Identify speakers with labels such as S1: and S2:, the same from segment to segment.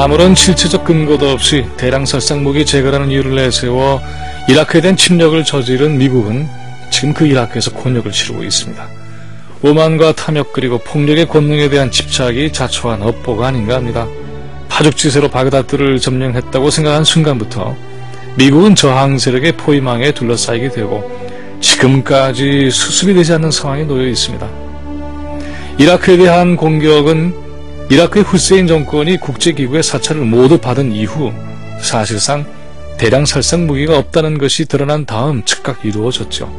S1: 아무런 실체적 근거도 없이 대량 살상 무기 제거라는 이유를 내세워 이라크에 대한 침략을 저지른 미국은 지금 그 이라크에서 곤욕을 치르고 있습니다. 오만과 탐욕 그리고 폭력의 권능에 대한 집착이 자초한 업보가 아닌가 합니다. 파죽지세로 바그다드를 점령했다고 생각한 순간부터 미국은 저항 세력의 포위망에 둘러싸이게 되고 지금까지 수습이 되지 않는 상황에 놓여 있습니다. 이라크에 대한 공격은 이라크의 후세인 정권이 국제기구의 사찰을 모두 받은 이후 사실상 대량 살상 무기가 없다는 것이 드러난 다음 즉각 이루어졌죠.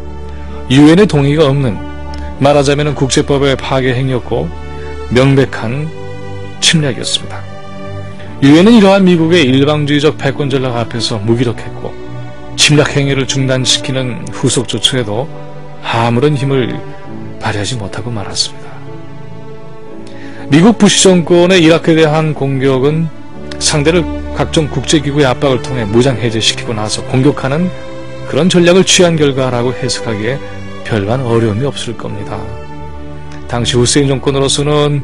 S1: 유엔의 동의가 없는 말하자면 국제법의 파괴 행위였고 명백한 침략이었습니다. 유엔은 이러한 미국의 일방주의적 패권 전략 앞에서 무기력했고 침략 행위를 중단시키는 후속 조처에도 아무런 힘을 발휘하지 못하고 말았습니다. 미국 부시 정권의 이라크에 대한 공격은 상대를 각종 국제기구의 압박을 통해 무장 해제시키고 나서 공격하는 그런 전략을 취한 결과라고 해석하기에 별반 어려움이 없을 겁니다. 당시 후세인 정권으로서는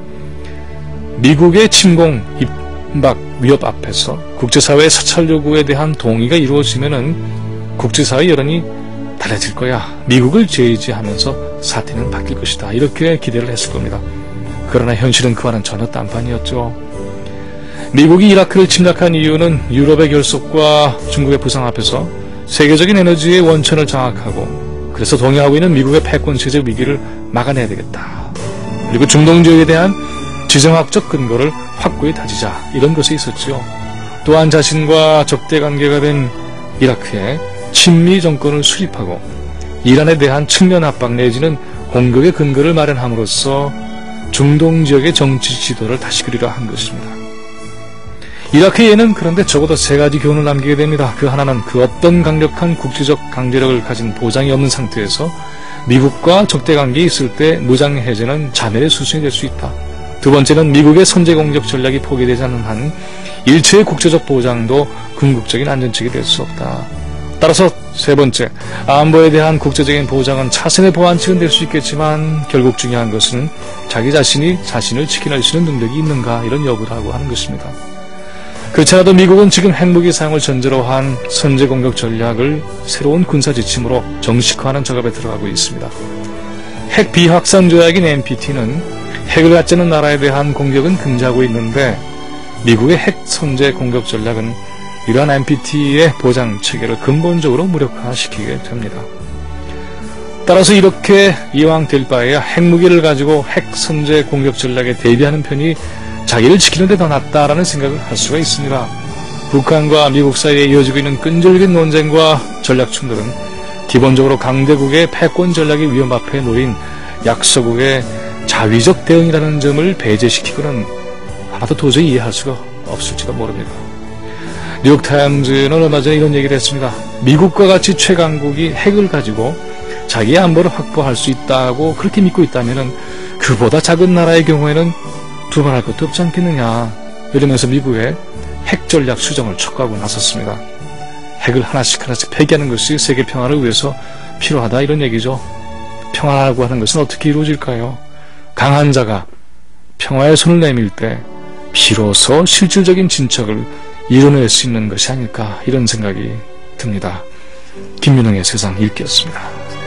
S1: 미국의 침공 임박 위협 앞에서 국제사회의 사찰 요구에 대한 동의가 이루어지면은 국제사회 여론이 달라질 거야. 미국을 제의지하면서 사태는 바뀔 것이다. 이렇게 기대를 했을 겁니다. 그러나 현실은 그와는 전혀 딴판이었죠. 미국이 이라크를 침략한 이유는 유럽의 결속과 중국의 부상 앞에서 세계적인 에너지의 원천을 장악하고 그래서 동요하고 있는 미국의 패권 체제 위기를 막아내야 되겠다. 그리고 중동 지역에 대한 지정학적 근거를 확고히 다지자 이런 것이 있었지요. 또한 자신과 적대 관계가 된 이라크에 친미 정권을 수립하고 이란에 대한 측면 압박 내지는 공격의 근거를 마련함으로써 중동 지역의 정치 지도를 다시 그리려 한 것입니다. 이라크에는 그런데 적어도 세 가지 교훈을 남기게 됩니다. 그 하나는 그 어떤 강력한 국제적 강제력을 가진 보장이 없는 상태에서 미국과 적대 관계에 있을 때 무장 해제는 자멸의 수순이 될 수 있다. 두 번째는 미국의 선제 공격 전략이 포기되지 않는 한 일체의 국제적 보장도 궁극적인 안전책이 될 수 없다. 따라서 세 번째, 안보에 대한 국제적인 보장은 차선의 보안책은 될 수 있겠지만 결국 중요한 것은 자기 자신이 자신을 지켜낼 수 있는 능력이 있는가 이런 여부라고 하는 것입니다. 그렇지 않아도 미국은 지금 핵무기 사용을 전제로 한 선제 공격 전략을 새로운 군사 지침으로 정식화하는 작업에 들어가고 있습니다. 핵 비확산 조약인 NPT는 핵을 갖지 않는 나라에 대한 공격은 금지하고 있는데 미국의 핵 선제 공격 전략은 이러한 NPT의 보장 체계를 근본적으로 무력화시키게 됩니다. 따라서 이렇게 이왕 될 바에야 핵무기를 가지고 핵 선제 공격 전략에 대비하는 편이 자기를 지키는 데 더 낫다라는 생각을 할 수가 있습니다. 북한과 미국 사이에 이어지고 있는 끈질긴 논쟁과 전략 충돌은 기본적으로 강대국의 패권 전략의 위험 앞에 놓인 약소국의 자위적 대응이라는 점을 배제시키고는 아마도 도저히 이해할 수가 없을지도 모릅니다. 뉴욕타임즈는 얼마 전에 이런 얘기를 했습니다. 미국과 같이 최강국이 핵을 가지고 자기의 안보를 확보할 수 있다고 그렇게 믿고 있다면 그보다 작은 나라의 경우에는 두말할 것도 없지 않겠느냐 이러면서 미국의 핵 전략 수정을 촉구하고 나섰습니다. 핵을 하나씩 하나씩 폐기하는 것이 세계 평화를 위해서 필요하다 이런 얘기죠. 평화라고 하는 것은 어떻게 이루어질까요? 강한 자가 평화의 손을 내밀 때 비로소 실질적인 진척을 이뤄낼 수 있는 것이 아닐까 이런 생각이 듭니다. 김윤영의 세상 읽기였습니다.